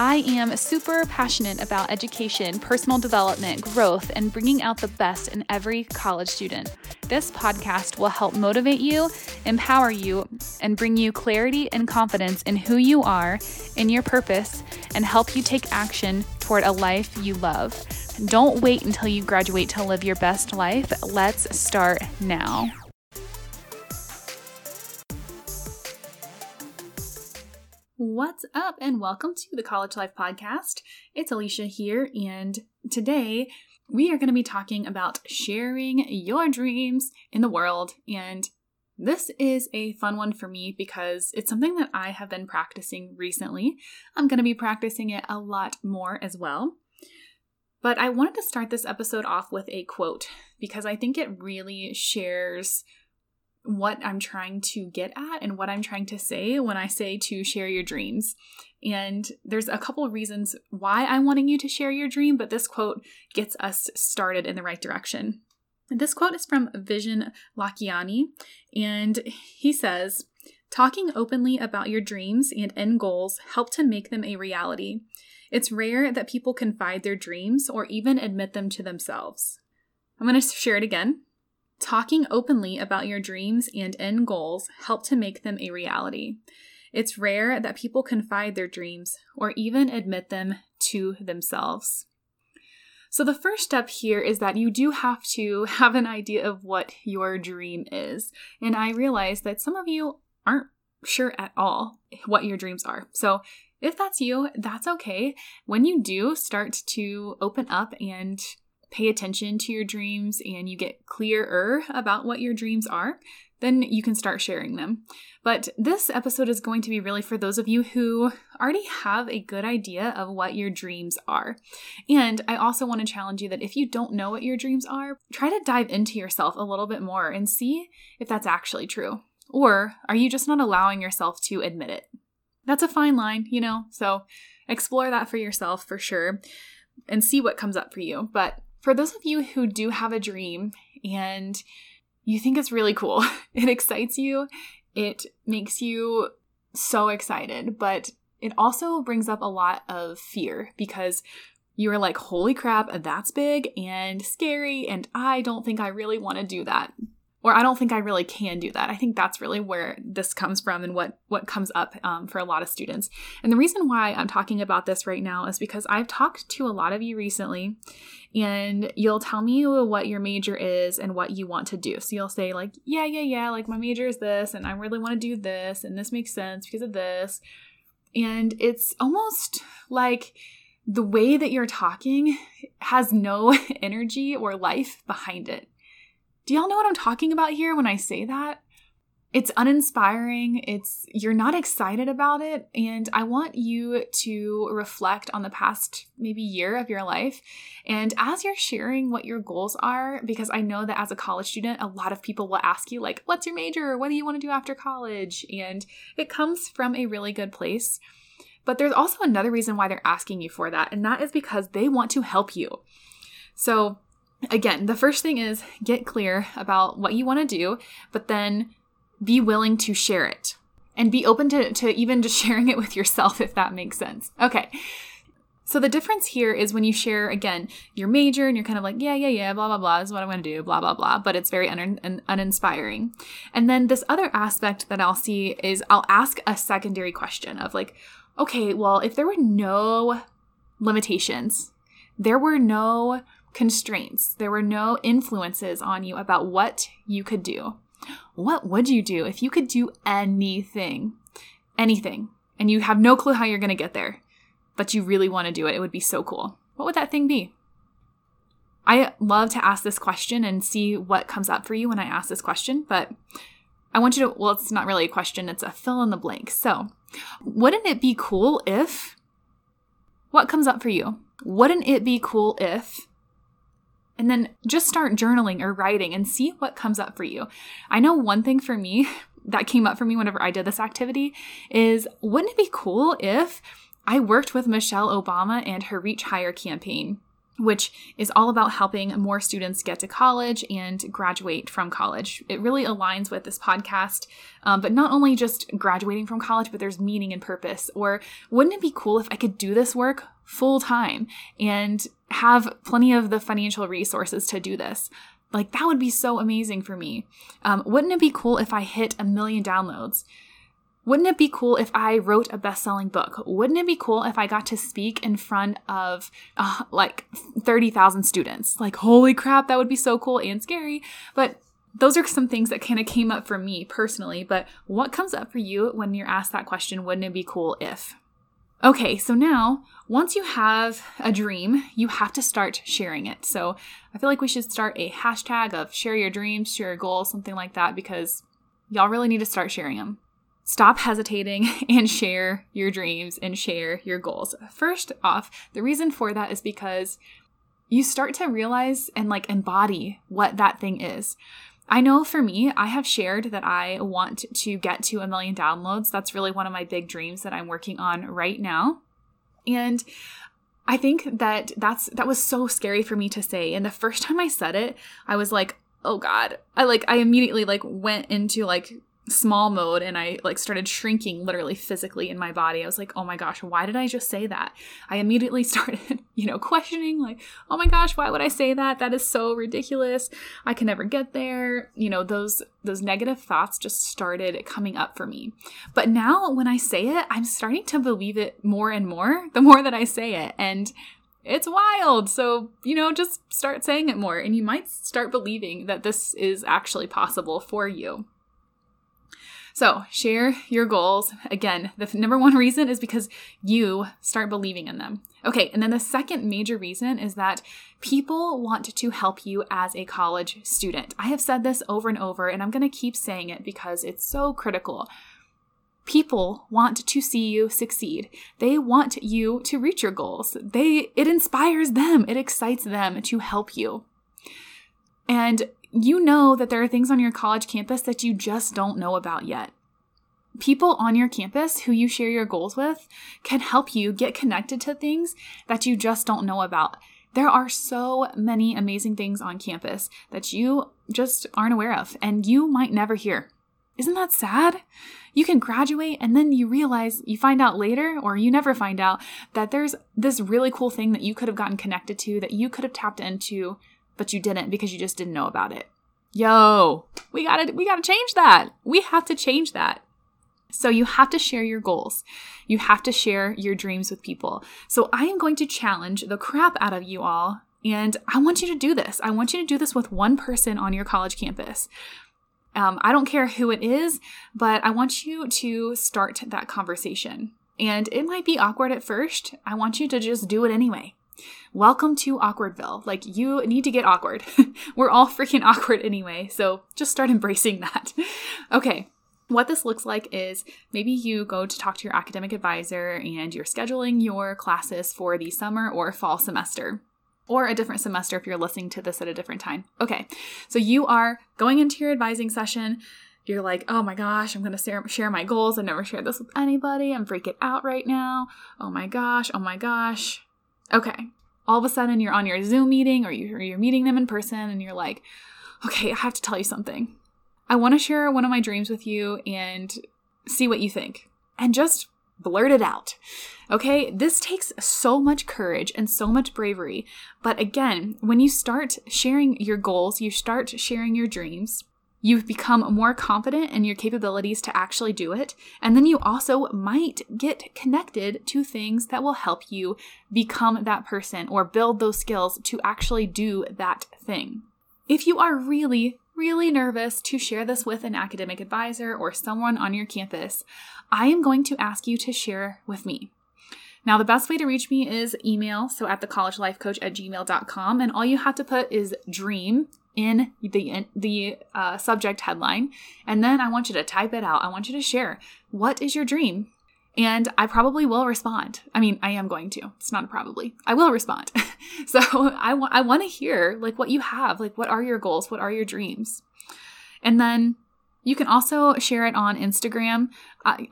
I am super passionate about education, personal development, growth, and bringing out the best in every college student. This podcast will help motivate you, empower you, and bring you clarity and confidence in who you are, in your purpose, and help you take action toward a life you love. Don't wait until you graduate to live your best life. Let's start now. What's up, and welcome to the College Life Podcast. It's Alicia here, and today we are going to be talking about sharing your dreams in the world. And this is a fun one for me because it's something that I have been practicing recently. I'm going to be practicing it a lot more as well. But I wanted to start this episode off with a quote because I think it really shares what I'm trying to get at and what I'm trying to say when I say to share your dreams. And there's a couple of reasons why I'm wanting you to share your dream, but this quote gets us started in the right direction. This quote is from Vishen Lakhiani, and he says, Talking openly about your dreams and end goals help to make them a reality. It's rare that people confide their dreams or even admit them to themselves. I'm going to share it again. Talking openly about your dreams and end goals help to make them a reality. It's rare that people confide their dreams or even admit them to themselves. So, the first step here is that you do have to have an idea of what your dream is. And I realize that some of you aren't sure at all what your dreams are. So, if that's you, that's okay. When you do start to open up and pay attention to your dreams and you get clearer about what your dreams are, then you can start sharing them. But this episode is going to be really for those of you who already have a good idea of what your dreams are. And I also want to challenge you that if you don't know what your dreams are, try to dive into yourself a little bit more and see if that's actually true. Or are you just not allowing yourself to admit it? That's a fine line, you know? So explore that for yourself for sure and see what comes up for you. But for those of you who do have a dream and you think it's really cool, it excites you, it makes you so excited, but it also brings up a lot of fear because you are like, holy crap, that's big and scary, and I don't think I really want to do that or I don't think I really can do that. I think that's really where this comes from and what what comes up um, for a lot of students. And the reason why I'm talking about this right now is because I've talked to a lot of you recently, and you'll tell me what your major is and what you want to do. So you'll say like, yeah, yeah, yeah, like my major is this, and I really want to do this, and this makes sense because of this, and it's almost like the way that you're talking has no energy or life behind it. Do y'all know what I'm talking about here when I say that? It's uninspiring. It's you're not excited about it and I want you to reflect on the past maybe year of your life and as you're sharing what your goals are because I know that as a college student a lot of people will ask you like what's your major? What do you want to do after college? And it comes from a really good place. But there's also another reason why they're asking you for that and that is because they want to help you. So again, the first thing is get clear about what you want to do, but then be willing to share it and be open to, to even just sharing it with yourself if that makes sense. Okay. So the difference here is when you share again your major and you're kind of like, yeah, yeah, yeah, blah, blah, blah, is what I'm going to do, blah, blah, blah, but it's very un- un- uninspiring. And then this other aspect that I'll see is I'll ask a secondary question of like, okay, well, if there were no limitations, there were no constraints. There were no influences on you about what you could do. What would you do if you could do anything? Anything. And you have no clue how you're going to get there, but you really want to do it. It would be so cool. What would that thing be? I love to ask this question and see what comes up for you when I ask this question, but I want you to, well, it's not really a question, it's a fill in the blank. So, wouldn't it be cool if, what comes up for you? Wouldn't it be cool if and then just start journaling or writing and see what comes up for you. I know one thing for me that came up for me whenever I did this activity is wouldn't it be cool if I worked with Michelle Obama and her Reach Higher campaign? Which is all about helping more students get to college and graduate from college. It really aligns with this podcast, um, but not only just graduating from college, but there's meaning and purpose. Or wouldn't it be cool if I could do this work full time and have plenty of the financial resources to do this? Like, that would be so amazing for me. Um, wouldn't it be cool if I hit a million downloads? Wouldn't it be cool if I wrote a best selling book? Wouldn't it be cool if I got to speak in front of uh, like 30,000 students? Like, holy crap, that would be so cool and scary. But those are some things that kind of came up for me personally. But what comes up for you when you're asked that question? Wouldn't it be cool if? Okay, so now once you have a dream, you have to start sharing it. So I feel like we should start a hashtag of share your dreams, share your goals, something like that, because y'all really need to start sharing them. Stop hesitating and share your dreams and share your goals. First off, the reason for that is because you start to realize and like embody what that thing is. I know for me, I have shared that I want to get to a million downloads. That's really one of my big dreams that I'm working on right now. And I think that that's that was so scary for me to say. And the first time I said it, I was like, "Oh god." I like I immediately like went into like small mode and I like started shrinking literally physically in my body. I was like, "Oh my gosh, why did I just say that?" I immediately started, you know, questioning like, "Oh my gosh, why would I say that? That is so ridiculous. I can never get there." You know, those those negative thoughts just started coming up for me. But now when I say it, I'm starting to believe it more and more the more that I say it. And it's wild. So, you know, just start saying it more and you might start believing that this is actually possible for you. So, share your goals. Again, the number one reason is because you start believing in them. Okay, and then the second major reason is that people want to help you as a college student. I have said this over and over, and I'm going to keep saying it because it's so critical. People want to see you succeed. They want you to reach your goals. They it inspires them. It excites them to help you. And you know that there are things on your college campus that you just don't know about yet. People on your campus who you share your goals with can help you get connected to things that you just don't know about. There are so many amazing things on campus that you just aren't aware of and you might never hear. Isn't that sad? You can graduate and then you realize, you find out later, or you never find out, that there's this really cool thing that you could have gotten connected to, that you could have tapped into but you didn't because you just didn't know about it. Yo, we gotta we gotta change that. We have to change that. So you have to share your goals. You have to share your dreams with people. So I am going to challenge the crap out of you all and I want you to do this. I want you to do this with one person on your college campus. Um, I don't care who it is, but I want you to start that conversation. And it might be awkward at first. I want you to just do it anyway. Welcome to Awkwardville. Like, you need to get awkward. We're all freaking awkward anyway, so just start embracing that. okay, what this looks like is maybe you go to talk to your academic advisor and you're scheduling your classes for the summer or fall semester or a different semester if you're listening to this at a different time. Okay, so you are going into your advising session. You're like, oh my gosh, I'm gonna share my goals. I've never shared this with anybody. I'm freaking out right now. Oh my gosh, oh my gosh. Okay. All of a sudden, you're on your Zoom meeting or you're meeting them in person and you're like, okay, I have to tell you something. I want to share one of my dreams with you and see what you think. And just blurt it out. Okay, this takes so much courage and so much bravery. But again, when you start sharing your goals, you start sharing your dreams, you become more confident in your capabilities to actually do it. And then you also might get connected to things that will help you become that person or build those skills to actually do that thing. If you are really, really nervous to share this with an academic advisor or someone on your campus, I am going to ask you to share with me. Now, the best way to reach me is email, so at thecollegelifecoach at gmail.com, and all you have to put is dream in the in the uh, subject headline, and then I want you to type it out. I want you to share what is your dream, and I probably will respond. I mean, I am going to. It's not probably. I will respond. so I want I want to hear like what you have. Like, what are your goals? What are your dreams? And then you can also share it on Instagram.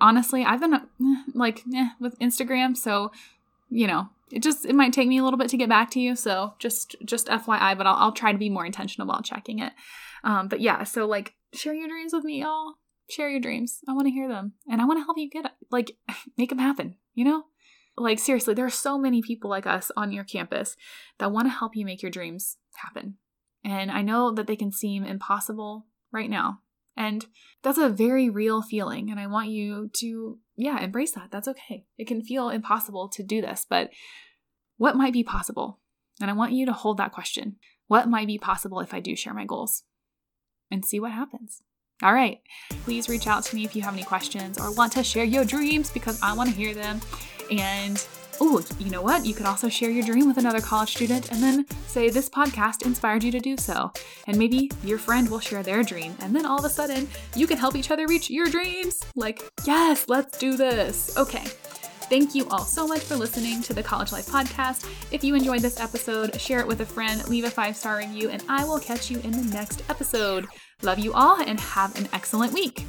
honestly, I've been like eh, with Instagram, so you know it just it might take me a little bit to get back to you so just just fyi but i'll, I'll try to be more intentional about checking it. Um but yeah so like share your dreams with me y'all. Share your dreams. I want to hear them and i want to help you get like make them happen you know? Like seriously there are so many people like us on your campus that want to help you make your dreams happen and i know that they can seem impossible right now and that's a very real feeling. And I want you to, yeah, embrace that. That's okay. It can feel impossible to do this, but what might be possible? And I want you to hold that question. What might be possible if I do share my goals? And see what happens. All right. Please reach out to me if you have any questions or want to share your dreams because I want to hear them. And oh, you know what? You could also share your dream with another college student and then say this podcast inspired you to do so. And maybe your friend will share their dream. And then all of a sudden, you can help each other reach your dreams. Like, yes, let's do this. Okay. Thank you all so much for listening to the College Life Podcast. If you enjoyed this episode, share it with a friend, leave a five star review, and I will catch you in the next episode. Love you all and have an excellent week.